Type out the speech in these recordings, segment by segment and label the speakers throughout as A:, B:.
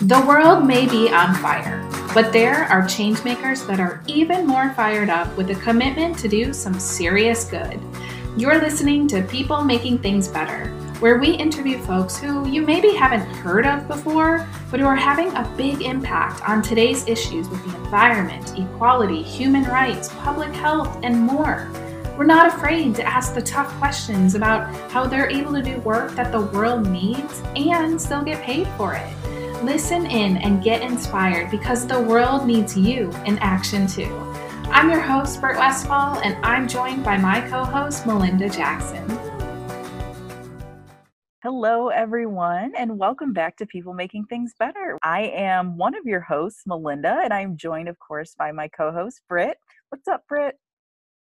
A: The world may be on fire, but there are changemakers that are even more fired up with a commitment to do some serious good. You're listening to People Making Things Better, where we interview folks who you maybe haven't heard of before, but who are having a big impact on today's issues with the environment, equality, human rights, public health, and more. We're not afraid to ask the tough questions about how they're able to do work that the world needs and still get paid for it. Listen in and get inspired because the world needs you in action too. I'm your host, Bert Westfall, and I'm joined by my co host, Melinda Jackson.
B: Hello, everyone, and welcome back to People Making Things Better. I am one of your hosts, Melinda, and I'm joined, of course, by my co host, Britt. What's up, Britt?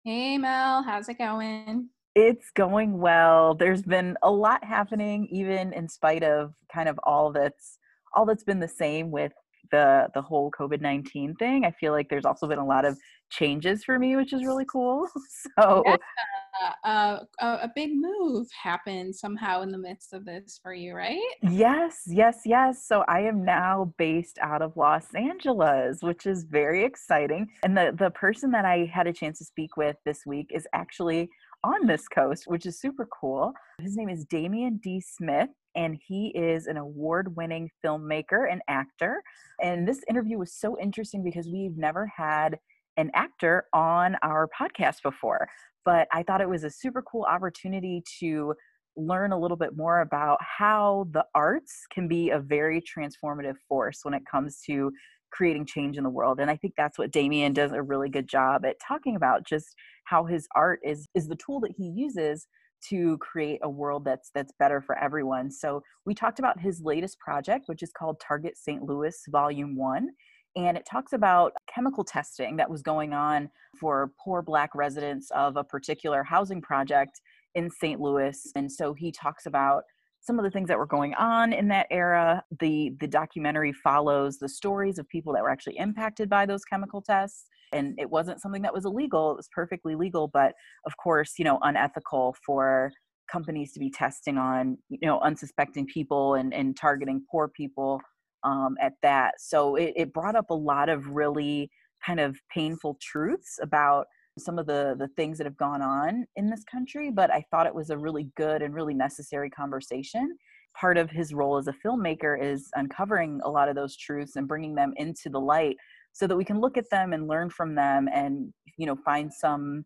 A: Hey, Mel, how's it going?
B: It's going well. There's been a lot happening, even in spite of kind of all that's all that's been the same with the the whole COVID nineteen thing. I feel like there's also been a lot of changes for me, which is really cool. So
A: yeah, uh, a, a big move happened somehow in the midst of this for you, right?
B: Yes, yes, yes. So I am now based out of Los Angeles, which is very exciting. And the the person that I had a chance to speak with this week is actually on this coast, which is super cool. His name is Damien D. Smith and he is an award winning filmmaker and actor. And this interview was so interesting because we've never had an actor on our podcast before. But I thought it was a super cool opportunity to learn a little bit more about how the arts can be a very transformative force when it comes to creating change in the world and i think that's what damien does a really good job at talking about just how his art is is the tool that he uses to create a world that's that's better for everyone. So we talked about his latest project, which is called Target St. Louis Volume 1. And it talks about chemical testing that was going on for poor Black residents of a particular housing project in St. Louis. And so he talks about some of the things that were going on in that era. The the documentary follows the stories of people that were actually impacted by those chemical tests. And it wasn't something that was illegal, it was perfectly legal, but of course, you know, unethical for companies to be testing on, you know, unsuspecting people and, and targeting poor people um, at that. So it, it brought up a lot of really kind of painful truths about some of the the things that have gone on in this country but i thought it was a really good and really necessary conversation part of his role as a filmmaker is uncovering a lot of those truths and bringing them into the light so that we can look at them and learn from them and you know find some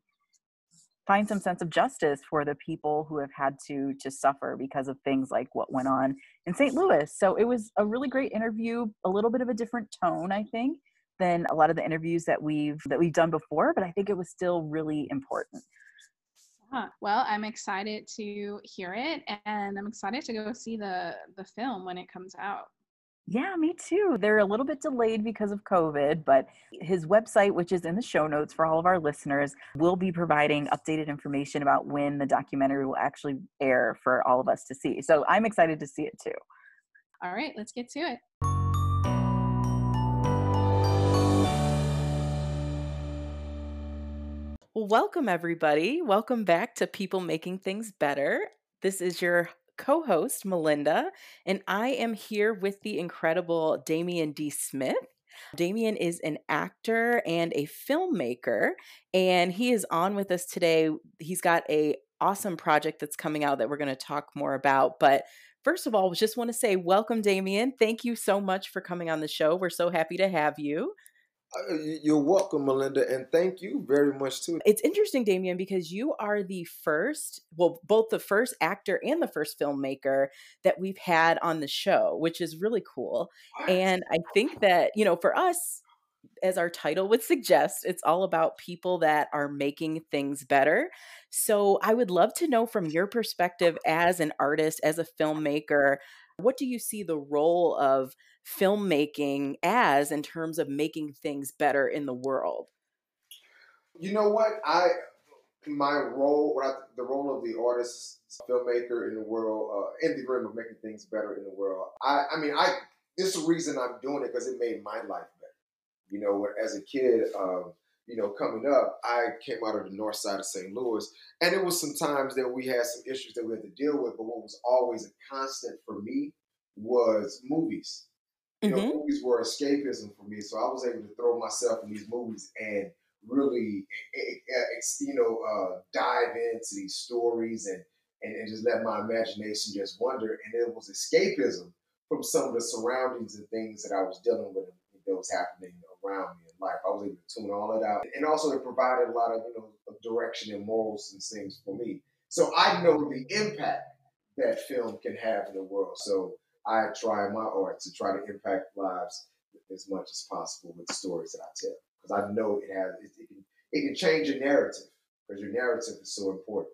B: find some sense of justice for the people who have had to to suffer because of things like what went on in St. Louis. So it was a really great interview, a little bit of a different tone, I think, than a lot of the interviews that we've that we've done before, but I think it was still really important.
A: Yeah, well, I'm excited to hear it, and I'm excited to go see the the film when it comes out.
B: Yeah, me too. They're a little bit delayed because of COVID, but his website, which is in the show notes for all of our listeners, will be providing updated information about when the documentary will actually air for all of us to see. So I'm excited to see it too.
A: All right, let's get to it.
B: Well, welcome everybody. Welcome back to People Making Things Better. This is your co host, Melinda, and I am here with the incredible Damien D. Smith. Damien is an actor and a filmmaker, and he is on with us today. He's got a awesome project that's coming out that we're going to talk more about. But first of all, just want to say welcome, Damien. Thank you so much for coming on the show. We're so happy to have you.
C: Uh, you're welcome, Melinda, and thank you very much too.
B: It's interesting, Damien, because you are the first, well, both the first actor and the first filmmaker that we've had on the show, which is really cool. And I think that, you know, for us, as our title would suggest, it's all about people that are making things better. So I would love to know from your perspective as an artist, as a filmmaker, what do you see the role of filmmaking as in terms of making things better in the world?
C: You know what? I my role, I, the role of the artist, filmmaker in the world, uh, in the realm of making things better in the world. I, I mean, I this is the reason I'm doing it because it made my life better. You know, as a kid, um, you know, coming up, I came out of the north side of St. Louis, and it was some times that we had some issues that we had to deal with. But what was always a constant for me was movies You mm-hmm. know, movies were escapism for me, so I was able to throw myself in these movies and really, you know, uh, dive into these stories and, and, and just let my imagination just wander. And it was escapism from some of the surroundings and things that I was dealing with that was happening around me in life. I was able to tune all that out. And also it provided a lot of, you know, of direction and morals and things for me. So I know the impact that film can have in the world. So I try my art to try to impact lives as much as possible with the stories that I tell. Because I know it has it, it, can it can change your narrative because your narrative is so important.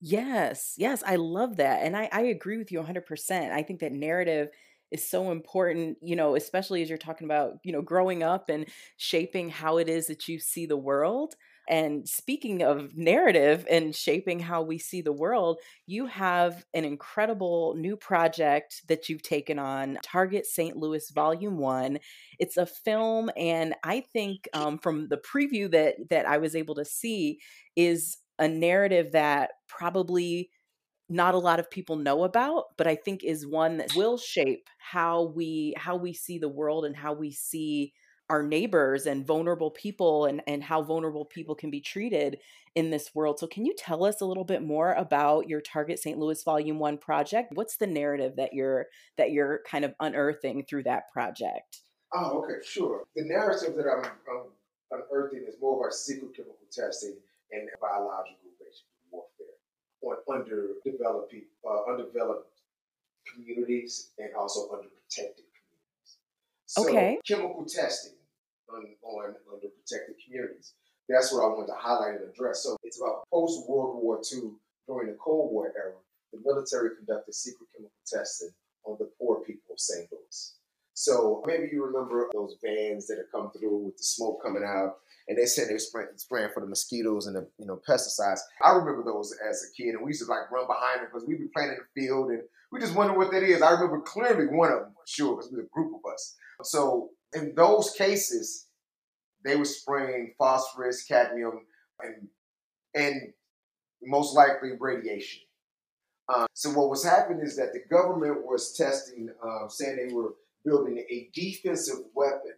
D: Yes, yes, I love that. And I, I agree with you 100%. I think that narrative is so important, you know, especially as you're talking about, you know, growing up and shaping how it is that you see the world. And speaking of narrative and shaping how we see the world, you have an incredible new project that you've taken on, Target St. Louis Volume One. It's a film, and I think um, from the preview that that I was able to see is a narrative that probably not a lot of people know about but i think is one that will shape how we how we see the world and how we see our neighbors and vulnerable people and and how vulnerable people can be treated in this world so can you tell us a little bit more about your target st louis volume 1 project what's the narrative that you're that you're kind of unearthing through that project
C: oh okay sure the narrative that i'm, I'm unearthing is more of our secret chemical testing and biological basically warfare on underdeveloped uh, undeveloped communities and also underprotected communities. So
D: okay.
C: chemical testing on, on underprotected communities. That's what I wanted to highlight and address. So it's about post World War II during the Cold War era. The military conducted secret chemical testing on the poor people of St. Louis. So maybe you remember those vans that have come through with the smoke coming out and they said they were spraying, spraying for the mosquitoes and the you know pesticides. I remember those as a kid, and we used to like run behind them because we'd be playing in the field, and we just wonder what that is. I remember clearly one of them sure because we was a group of us. So in those cases, they were spraying phosphorus, cadmium, and and most likely radiation. Uh, so what was happening is that the government was testing, uh, saying they were building a defensive weapon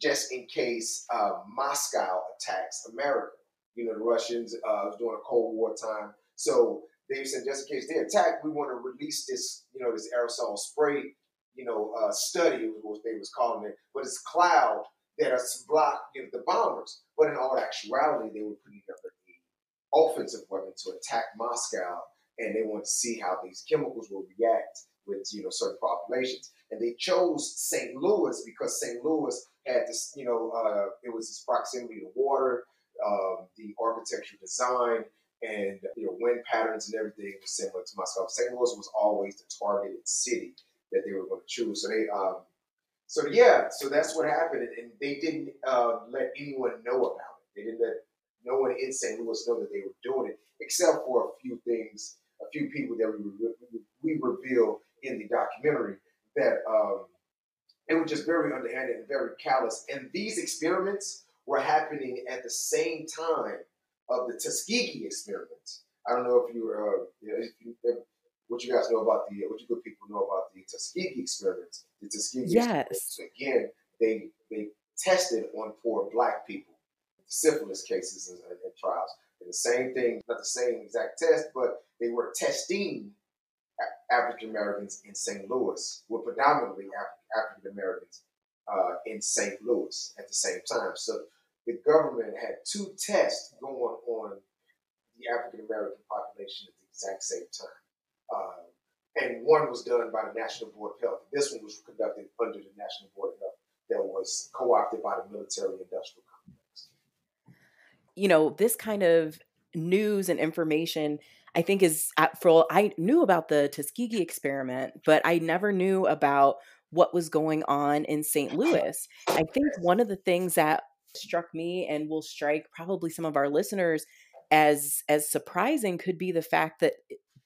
C: just in case uh, Moscow attacks America. You know, the Russians uh, during a Cold War time. So they said, just in case they attack, we want to release this, you know, this aerosol spray, you know, uh, study was what they was calling it. But it's cloud that has blocked you know, the bombers. But in all actuality, they were putting up an offensive weapon to attack Moscow, and they wanted to see how these chemicals will react with, you know, certain populations. And they chose St. Louis because St. Louis had this, you know, uh, it was this proximity to water, um, the architecture design, and you know, wind patterns and everything was similar to Moscow. St. Louis was always the targeted city that they were going to choose. So they, um, so yeah, so that's what happened, and they didn't uh, let anyone know about it. They didn't let no one in St. Louis know that they were doing it, except for a few things, a few people that we we reveal in the documentary that um, it was just very underhanded and very callous. And these experiments were happening at the same time of the Tuskegee experiments. I don't know if you, uh, if you if, what you guys know about the, what you good people know about the Tuskegee experiments. The Tuskegee
D: yes.
C: So again, they they tested on poor black people, syphilis cases and, and trials. And the same thing, not the same exact test, but they were testing African Americans in St. Louis, were predominantly African Americans uh, in St. Louis at the same time. So the government had two tests going on the African American population at the exact same time. Uh, and one was done by the National Board of Health. This one was conducted under the National Board of Health that was co opted by the military industrial complex.
D: You know, this kind of news and information I think is for all I knew about the Tuskegee experiment, but I never knew about what was going on in St. Louis. I think one of the things that struck me and will strike probably some of our listeners as as surprising could be the fact that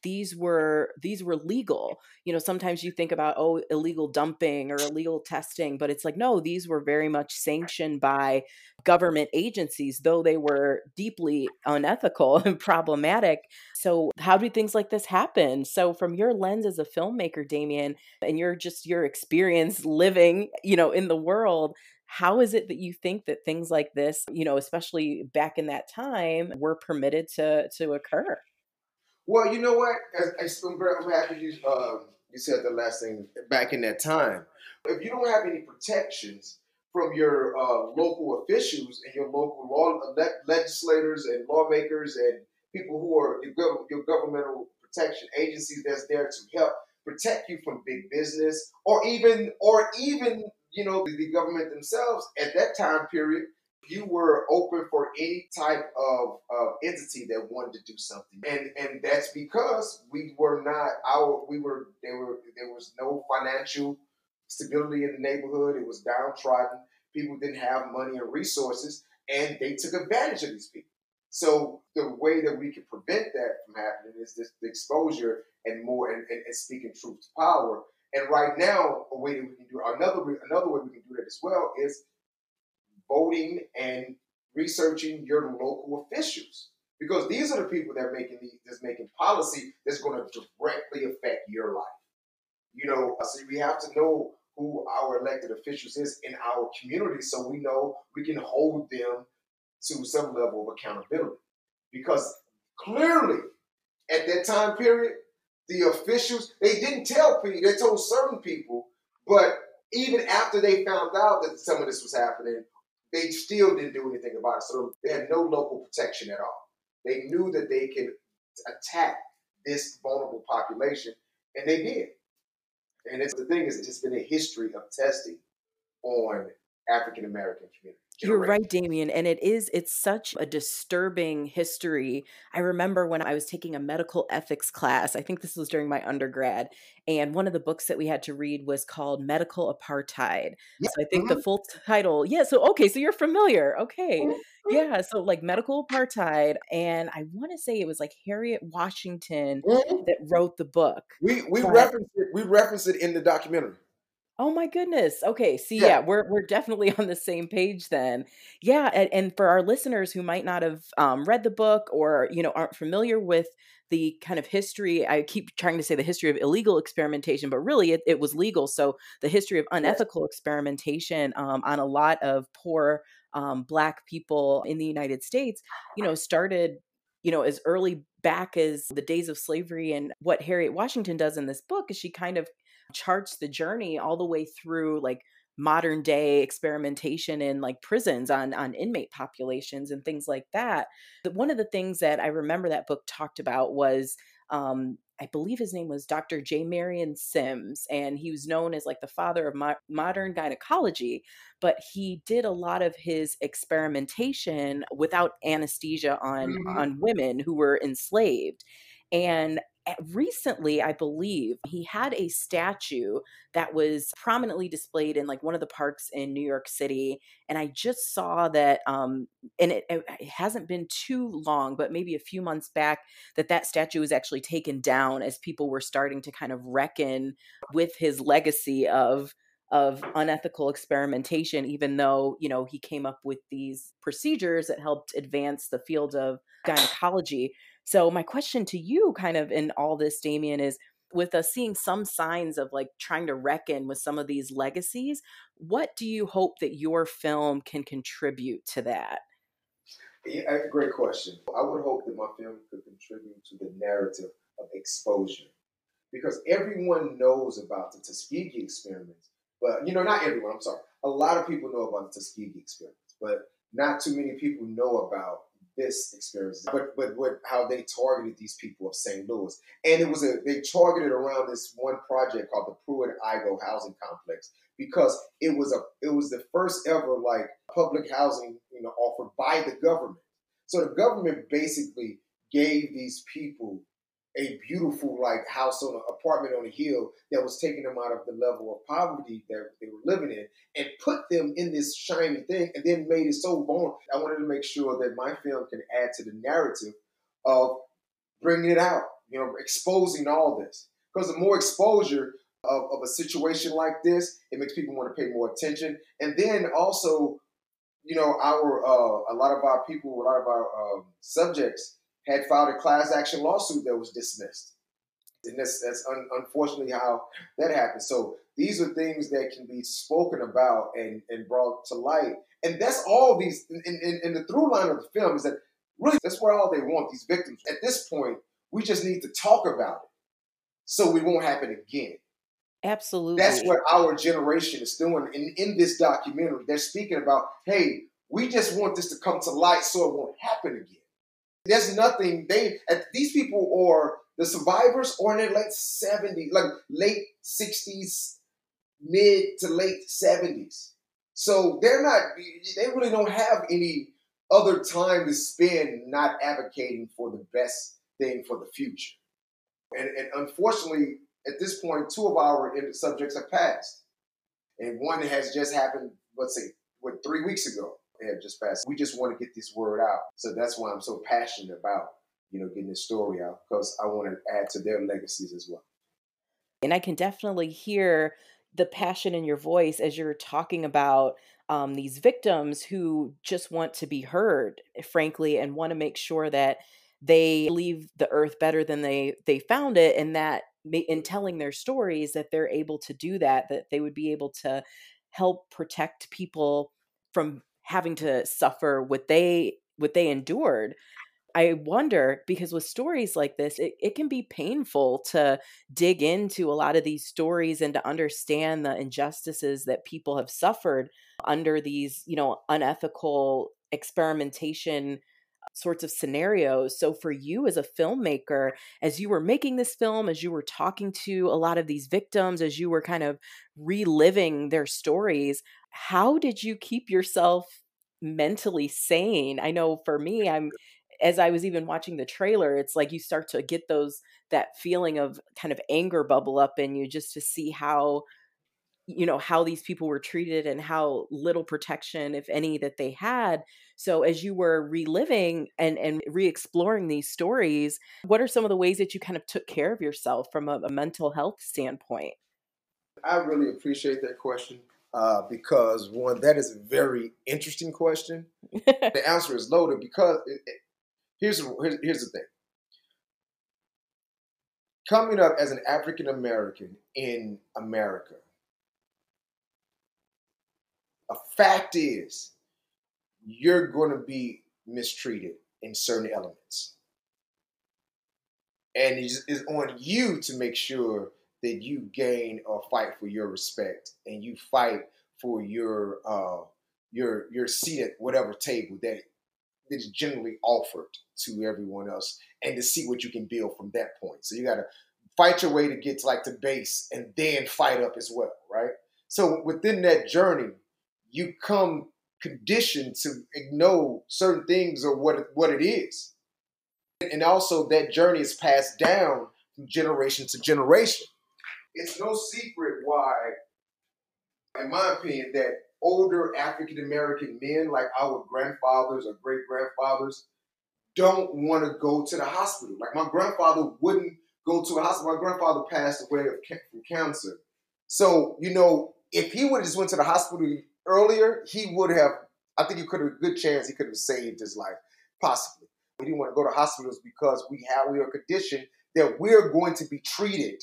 D: these were these were legal. You know sometimes you think about oh illegal dumping or illegal testing but it's like no these were very much sanctioned by government agencies though they were deeply unethical and problematic. So how do things like this happen? So from your lens as a filmmaker damien and your just your experience living you know in the world how is it that you think that things like this you know especially back in that time were permitted to to occur
C: well, you know what? I, am happy you uh, you said the last thing back in that time. If you don't have any protections from your uh, local officials and your local law legislators and lawmakers and people who are your governmental protection agencies that's there to help protect you from big business or even or even you know the government themselves at that time period you were open for any type of, entity that wanted to do something, and and that's because we were not our we were there were there was no financial stability in the neighborhood. It was downtrodden. People didn't have money and resources, and they took advantage of these people. So the way that we can prevent that from happening is this the exposure and more and, and, and speaking truth to power. And right now, a way that we can do another another way we can do that as well is voting and researching your local officials because these are the people that are making the, that's making policy that's going to directly affect your life. You know, so we have to know who our elected officials is in our community so we know we can hold them to some level of accountability. Because clearly, at that time period, the officials they didn't tell people, they told certain people, but even after they found out that some of this was happening, they still didn't do anything about it. So they had no local protection at all. They knew that they could attack this vulnerable population, and they did. And the thing is, it's just been a history of testing on African American community.
D: You're right, Damien. And it is, it's such a disturbing history. I remember when I was taking a medical ethics class, I think this was during my undergrad, and one of the books that we had to read was called Medical Apartheid. Yeah. So I think mm-hmm. the full title, yeah. So, okay, so you're familiar. Okay. Mm-hmm. Yeah. So, like Medical Apartheid. And I want to say it was like Harriet Washington mm-hmm. that wrote the book.
C: We, we but, reference it, we reference it in the documentary.
D: Oh my goodness. Okay. See, yeah. yeah, we're we're definitely on the same page then. Yeah, and, and for our listeners who might not have um, read the book or you know aren't familiar with the kind of history, I keep trying to say the history of illegal experimentation, but really it, it was legal. So the history of unethical experimentation um, on a lot of poor um, Black people in the United States, you know, started you know as early back as the days of slavery and what Harriet Washington does in this book is she kind of charts the journey all the way through like modern day experimentation in like prisons on on inmate populations and things like that. But one of the things that I remember that book talked about was um, I believe his name was Dr. J. Marion Sims, and he was known as like the father of mo- modern gynecology. But he did a lot of his experimentation without anesthesia on mm-hmm. on women who were enslaved. And recently i believe he had a statue that was prominently displayed in like one of the parks in new york city and i just saw that um and it, it hasn't been too long but maybe a few months back that that statue was actually taken down as people were starting to kind of reckon with his legacy of of unethical experimentation even though you know he came up with these procedures that helped advance the field of gynecology so my question to you kind of in all this Damien is with us seeing some signs of like trying to reckon with some of these legacies, what do you hope that your film can contribute to that?
C: Yeah, uh, great question. I would hope that my film could contribute to the narrative of exposure because everyone knows about the Tuskegee experiments, but you know, not everyone, I'm sorry. A lot of people know about the Tuskegee experiments, but not too many people know about this experience, but but what how they targeted these people of St. Louis, and it was a they targeted around this one project called the Pruitt Igoe Housing Complex because it was a it was the first ever like public housing you know offered by the government. So the government basically gave these people a beautiful like house on an apartment on a hill that was taking them out of the level of poverty that they were living in and put them in this shiny thing and then made it so vulnerable. I wanted to make sure that my film can add to the narrative of bringing it out you know, exposing all this. Because the more exposure of, of a situation like this, it makes people want to pay more attention. And then also, you know, our uh, a lot of our people, a lot of our um, subjects had filed a class action lawsuit that was dismissed. And that's, that's un- unfortunately how that happened. So these are things that can be spoken about and, and brought to light. And that's all these, and, the through line of the film is that really that's what all they want, these victims. At this point, we just need to talk about it so it won't happen again.
D: Absolutely.
C: That's what our generation is doing. In, in this documentary, they're speaking about, hey, we just want this to come to light so it won't happen again. There's nothing they these people are the survivors or in their late 70s, like late 60s, mid to late 70s. So they're not they really don't have any other time to spend not advocating for the best thing for the future. And, and unfortunately, at this point, two of our subjects have passed. And one has just happened, let's say, what, three weeks ago. Have just passed. We just want to get this word out. So that's why I'm so passionate about, you know, getting this story out because I want to add to their legacies as well.
D: And I can definitely hear the passion in your voice as you're talking about um, these victims who just want to be heard, frankly, and want to make sure that they leave the earth better than they they found it, and that in telling their stories that they're able to do that, that they would be able to help protect people from having to suffer what they what they endured. I wonder because with stories like this, it, it can be painful to dig into a lot of these stories and to understand the injustices that people have suffered under these, you know, unethical experimentation sorts of scenarios. So, for you as a filmmaker, as you were making this film, as you were talking to a lot of these victims, as you were kind of reliving their stories, how did you keep yourself mentally sane? I know for me, I'm as I was even watching the trailer, it's like you start to get those that feeling of kind of anger bubble up in you just to see how you know how these people were treated and how little protection if any that they had. So as you were reliving and and re-exploring these stories what are some of the ways that you kind of took care of yourself from a, a mental health standpoint?
C: I really appreciate that question uh, because one that is a very interesting question. The answer is loaded because it, here's, here's, here's the thing. Coming up as an African American in America, a fact is you're going to be mistreated in certain elements. And it's, on you to make sure that you gain or fight for your respect and you fight for your uh, your your seat at whatever table that that is generally offered to everyone else and to see what you can build from that point. So you got to fight your way to get to like the base and then fight up as well, right? So within that journey, you come conditioned to ignore certain things or what what it is. And also that journey is passed down from generation to generation. It's no secret why, in my opinion, that older African American men, like our grandfathers or great grandfathers, don't want to go to the hospital. Like my grandfather wouldn't go to a hospital. My grandfather passed away from cancer. So, you know, if he would have just went to the hospital earlier, he would have, I think he could have a good chance he could have saved his life, possibly. We didn't want to go to hospitals because we have we are conditioned that we're going to be treated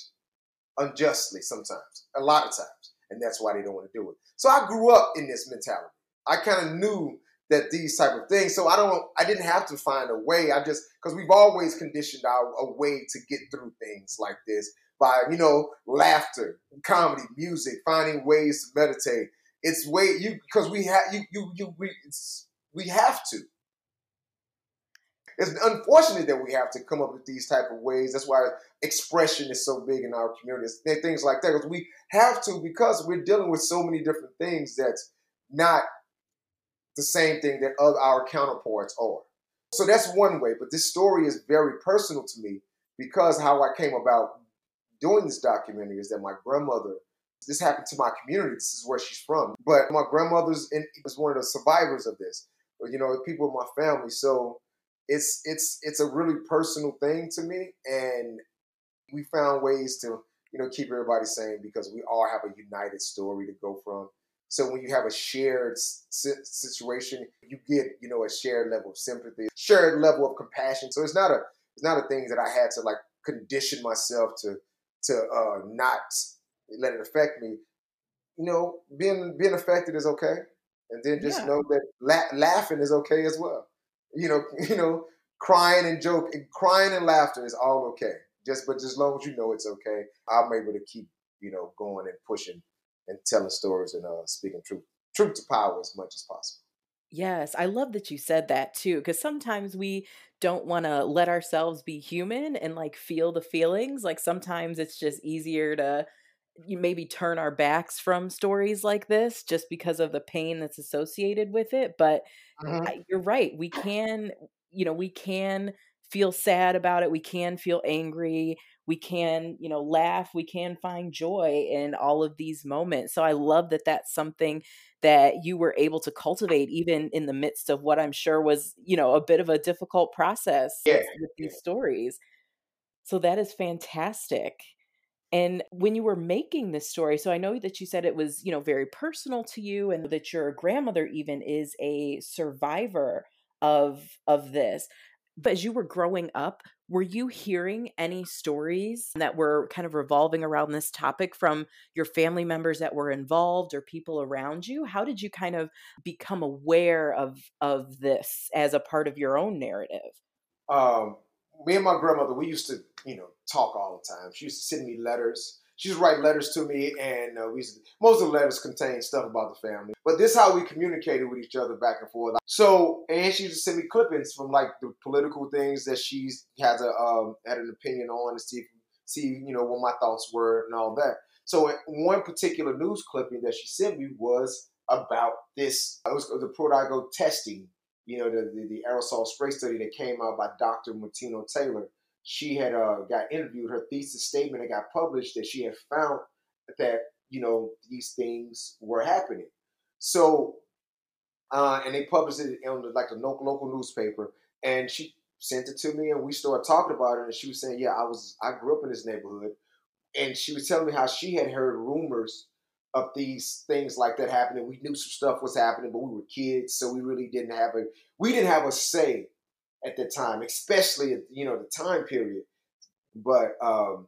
C: unjustly sometimes, a lot of times. And that's why they don't want to do it. So I grew up in this mentality. I kind of knew that these type of things. So I don't, I didn't have to find a way. I just, because we've always conditioned our a way to get through things like this by, you know, laughter, comedy, music, finding ways to meditate. It's way you because we have you you you we we have to. It's unfortunate that we have to come up with these type of ways. That's why expression is so big in our communities. Things like that because we have to because we're dealing with so many different things that's not the same thing that our counterparts are. So that's one way. But this story is very personal to me because how I came about doing this documentary is that my grandmother. This happened to my community. This is where she's from. But my grandmother's in, was one of the survivors of this. You know, people in my family. So it's it's it's a really personal thing to me, and we found ways to you know keep everybody sane because we all have a united story to go from. So when you have a shared situation, you get you know a shared level of sympathy, shared level of compassion. So it's not a it's not a thing that I had to like condition myself to to uh, not let it affect me. You know, being being affected is okay, and then just yeah. know that la- laughing is okay as well. You know, you know, crying and joke, and crying and laughter is all okay. Just but just as long as you know it's okay, I'm able to keep you know going and pushing and telling stories and uh, speaking truth, truth to power as much as possible.
D: Yes, I love that you said that too, because sometimes we don't want to let ourselves be human and like feel the feelings. Like sometimes it's just easier to you maybe turn our backs from stories like this just because of the pain that's associated with it. But mm-hmm. I, you're right. We can, you know, we can feel sad about it. We can feel angry. We can, you know, laugh. We can find joy in all of these moments. So I love that that's something that you were able to cultivate even in the midst of what I'm sure was, you know, a bit of a difficult process
C: yeah.
D: with these stories. So that is fantastic. And when you were making this story, so I know that you said it was, you know, very personal to you and that your grandmother even is a survivor of of this. But as you were growing up, were you hearing any stories that were kind of revolving around this topic from your family members that were involved or people around you? How did you kind of become aware of of this as a part of your own narrative?
C: Um, me and my grandmother, we used to, you know, talk all the time. She used to send me letters she used to write letters to me, and uh, we to, most of the letters contained stuff about the family. But this is how we communicated with each other back and forth. So, and she used to send me clippings from like the political things that she has a um, had an opinion on, to see see you know what my thoughts were and all that. So, one particular news clipping that she sent me was about this. It was the Pruitt Igoe testing. You know, the, the, the aerosol spray study that came out by Dr. Martino Taylor she had uh, got interviewed. Her thesis statement that got published that she had found that you know these things were happening. So, uh, and they published it on like a local newspaper, and she sent it to me, and we started talking about it. And she was saying, "Yeah, I was I grew up in this neighborhood," and she was telling me how she had heard rumors of these things like that happening. We knew some stuff was happening, but we were kids, so we really didn't have a we didn't have a say at the time, especially you know the time period. But um,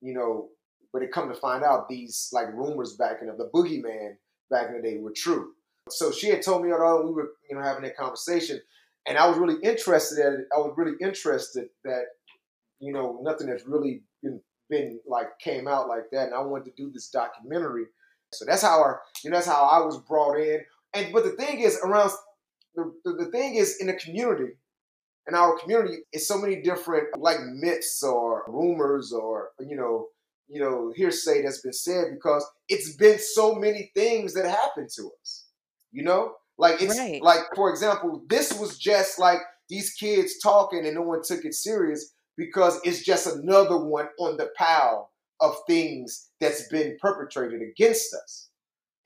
C: you know, but it come to find out these like rumors back in the, the boogeyman back in the day were true. So she had told me although we were you know having that conversation, and I was really interested. I was really interested that you know nothing has really been been like came out like that, and I wanted to do this documentary. So that's how our you know that's how I was brought in. And but the thing is around the, the, the thing is in the community in our community it's so many different like myths or rumors or you know you know hearsay that's been said because it's been so many things that happened to us you know like it's right. like for example this was just like these kids talking and no one took it serious because it's just another one on the pile of things that's been perpetrated against us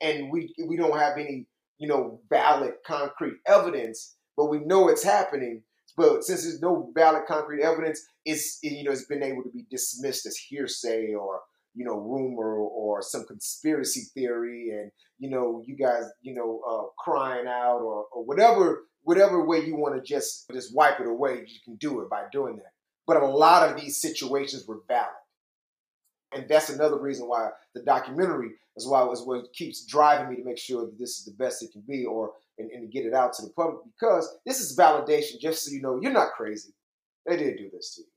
C: and we we don't have any you know valid concrete evidence but we know it's happening but since there's no valid concrete evidence, it's you know it's been able to be dismissed as hearsay or you know rumor or some conspiracy theory, and you know you guys you know uh, crying out or, or whatever whatever way you want to just just wipe it away. You can do it by doing that. But a lot of these situations were valid, and that's another reason why the documentary is why was what keeps driving me to make sure that this is the best it can be, or and, and get it out to the public because this is validation, just so you know you're not crazy. They did do this to you.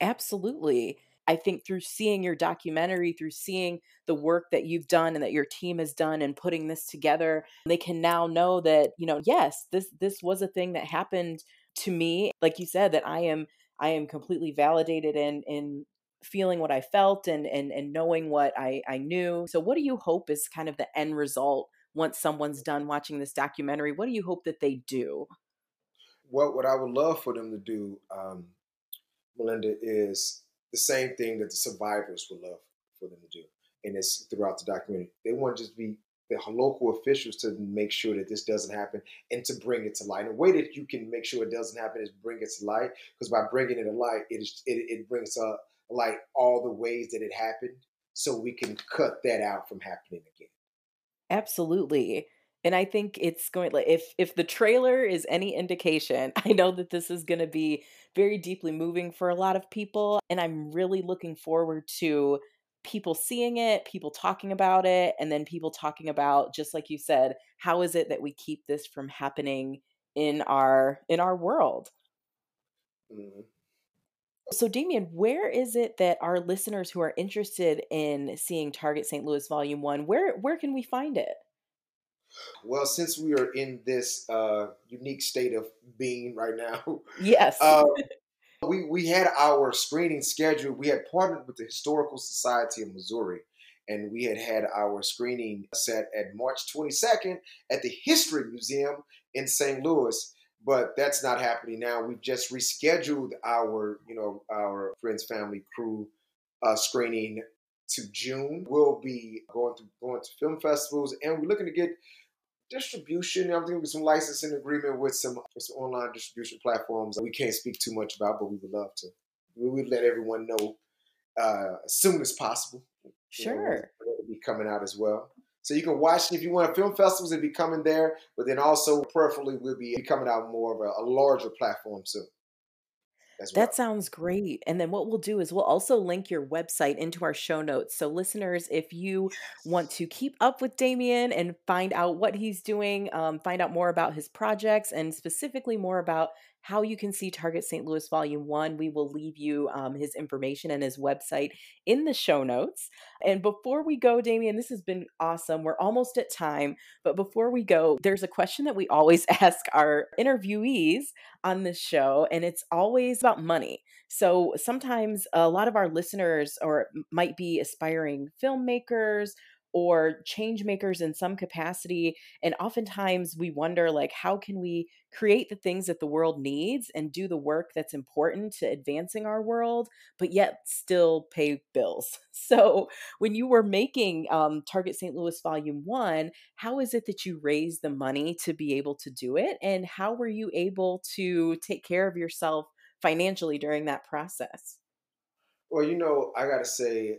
D: Absolutely. I think through seeing your documentary, through seeing the work that you've done and that your team has done and putting this together, they can now know that, you know, yes, this this was a thing that happened to me. Like you said, that I am I am completely validated in in feeling what I felt and and and knowing what I I knew. So what do you hope is kind of the end result once someone's done watching this documentary? What do you hope that they do?
C: What what I would love for them to do, um, Melinda, is the same thing that the survivors would love for them to do, and it's throughout the documentary. They want to just be the local officials to make sure that this doesn't happen and to bring it to light. And a way that you can make sure it doesn't happen is bring it to light because by bringing it to light, it, is, it, it brings up light all the ways that it happened so we can cut that out from happening again.
D: Absolutely. And I think it's going like if if the trailer is any indication, I know that this is going to be very deeply moving for a lot of people and I'm really looking forward to people seeing it, people talking about it, and then people talking about just like you said, how is it that we keep this from happening in our in our world? Mm-hmm. So, Damien, where is it that our listeners who are interested in seeing Target St. Louis Volume One, where where can we find it?
C: Well, since we are in this uh, unique state of being right now,
D: yes,
C: uh, we we had our screening scheduled. We had partnered with the Historical Society of Missouri, and we had had our screening set at March 22nd at the History Museum in St. Louis. But that's not happening now. We've just rescheduled our, you know, our friends, family, crew uh, screening to June. We'll be going to going to film festivals, and we're looking to get distribution. I'm thinking some licensing agreement with some, with some online distribution platforms. We can't speak too much about, but we would love to. We would let everyone know uh, as soon as possible.
D: Sure,
C: you know, it'll be coming out as well. So you can watch if you want film festivals, it'll be coming there. But then also, preferably, we'll be coming out more of a, a larger platform soon
D: well. That sounds great. And then what we'll do is we'll also link your website into our show notes. So, listeners, if you want to keep up with Damien and find out what he's doing, um, find out more about his projects, and specifically more about how you can see Target St. Louis Volume 1. We will leave you um, his information and his website in the show notes. And before we go, Damien, this has been awesome. We're almost at time. But before we go, there's a question that we always ask our interviewees on this show, and it's always about money. So sometimes a lot of our listeners or might be aspiring filmmakers or change makers in some capacity and oftentimes we wonder like how can we create the things that the world needs and do the work that's important to advancing our world but yet still pay bills? So when you were making um, target st louis volume one how is it that you raised the money to be able to do it and how were you able to take care of yourself financially during that process?
C: Well you know i gotta say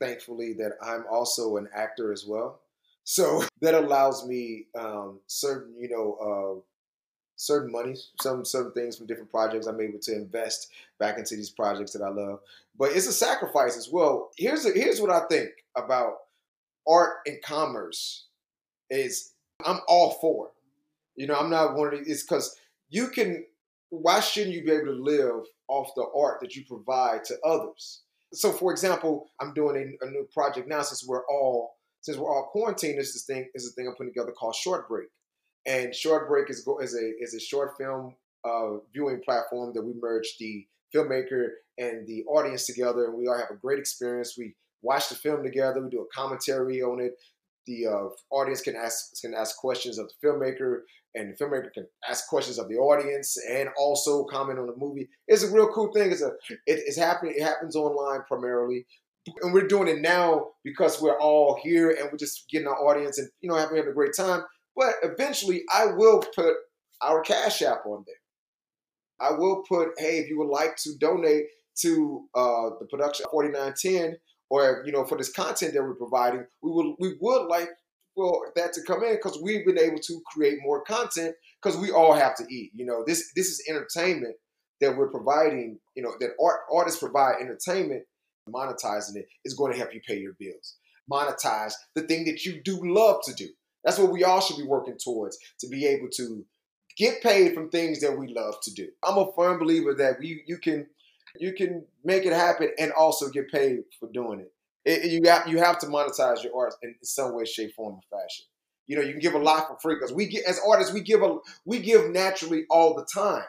C: thankfully that I'm also an actor as well. So that allows me um, certain, you know, uh, certain monies, some certain things from different projects I'm able to invest back into these projects that I love. But it's a sacrifice as well. Here's a, here's what I think about art and commerce is I'm all for it. You know, I'm not one of these. It's because you can. Why shouldn't you be able to live off the art that you provide to others? So, for example, I'm doing a, a, new project now since we're all since we're all quarantined. This is thing is a thing I'm putting together called Short Break, and Short Break is go is a is a short film uh, viewing platform that we merge the filmmaker and the audience together, and we all have a great experience. We watch the film together. We do a commentary on it the uh, audience can ask can ask questions of the filmmaker, and the filmmaker can ask questions of the audience, and also comment on the movie. It's a real cool thing. It's a it, it's happening. It happens online primarily, and we're doing it now because we're all here and we're just getting our audience and you know having, having a great time. But eventually, I will put our Cash App on there. I will put, hey, if you would like to donate to uh, the production 4910 or you know for this content that we're providing, we would we would like for that to come in because we've been able to create more content because we all have to eat. You know, this this is entertainment that we're providing. You know, that art artists provide entertainment. Monetizing it is going to help you pay your bills. Monetize the thing that you do love to do. That's what we all should be working towards to be able to get paid from things that we love to do. I'm a firm believer that we you can you can make it happen and also get paid for doing it. it you got you have to monetize your art in some way, shape, form, or fashion. You know, you can give a lot for free because we get as artists we give a we give naturally all the time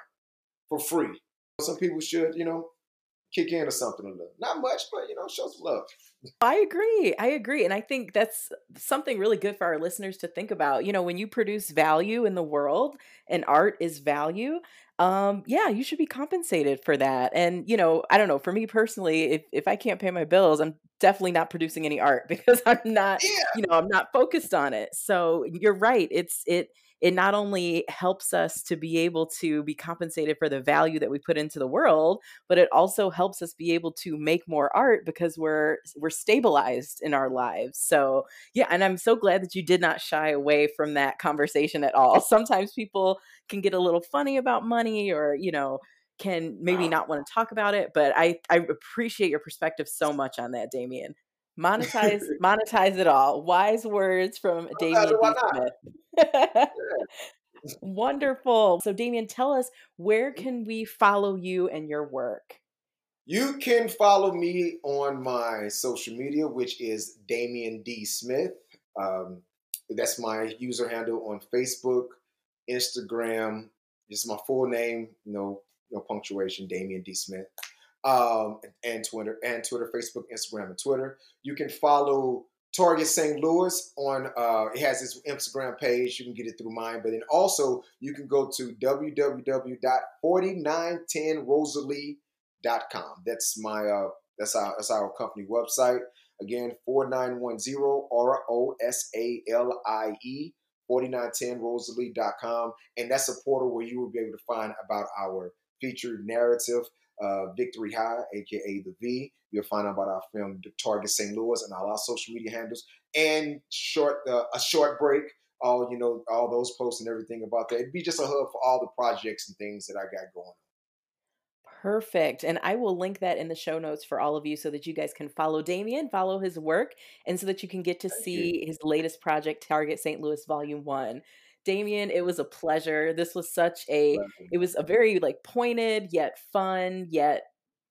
C: for free. Some people should, you know, kick in or something a little. Not much, but you know, show some love.
D: I agree. I agree. And I think that's something really good for our listeners to think about. You know, when you produce value in the world and art is value, um, yeah, you should be compensated for that. And, you know, I don't know, for me personally, if, if I can't pay my bills, I'm definitely not producing any art because I'm not, yeah. you know, I'm not focused on it. So you're right. It's, it, it not only helps us to be able to be compensated for the value that we put into the world but it also helps us be able to make more art because we're we're stabilized in our lives. So yeah and i'm so glad that you did not shy away from that conversation at all. Sometimes people can get a little funny about money or you know can maybe ah. not want to talk about it but i i appreciate your perspective so much on that damien monetize monetize it all. Wise words from damien D. smith wonderful. So damien tell us where mm-hmm. can we follow you and your work?
C: You can follow me on my social media which is damien d. Smith. Um, that's my user handle on facebook instagram. Just my full name no no punctuation damien d. Smith um, and Twitter and Twitter, Facebook, Instagram, and Twitter. You can follow Target St. Louis on uh, it has its Instagram page. You can get it through mine, but then also you can go to www.4910rosalie.com. That's my uh, that's our that's our company website. Again, 4910 R O S A L I E 4910rosalie.com. And that's a portal where you will be able to find about our featured narrative uh, Victory High, aka the V. You'll find out about our film Target St. Louis and all our social media handles and short uh, a short break. All you know, all those posts and everything about that. It'd be just a hub for all the projects and things that I got going on.
D: Perfect. And I will link that in the show notes for all of you so that you guys can follow Damien, follow his work, and so that you can get to Thank see you. his latest project, Target St. Louis Volume 1. Damien, it was a pleasure. This was such a it was a very like pointed yet fun yet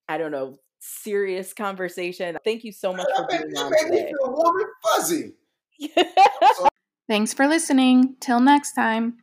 D: I don't know serious conversation. Thank you so much for being on today.
C: Feel warm and fuzzy.
A: Thanks for listening. Till next time.